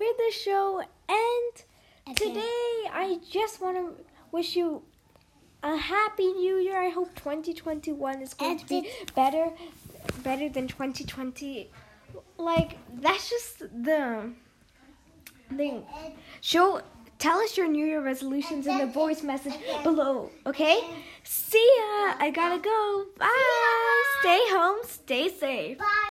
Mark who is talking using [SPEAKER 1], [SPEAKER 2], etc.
[SPEAKER 1] with the show. And
[SPEAKER 2] Okay.
[SPEAKER 1] today I just want to wish you a happy new year. I hope 2021 is going
[SPEAKER 2] And
[SPEAKER 1] to be better better than 2020. Like that's just the thing. Show tell us your new year resolutions in the voice message below, okay? See ya. I got to go. Bye. Stay home, stay safe.
[SPEAKER 2] Bye.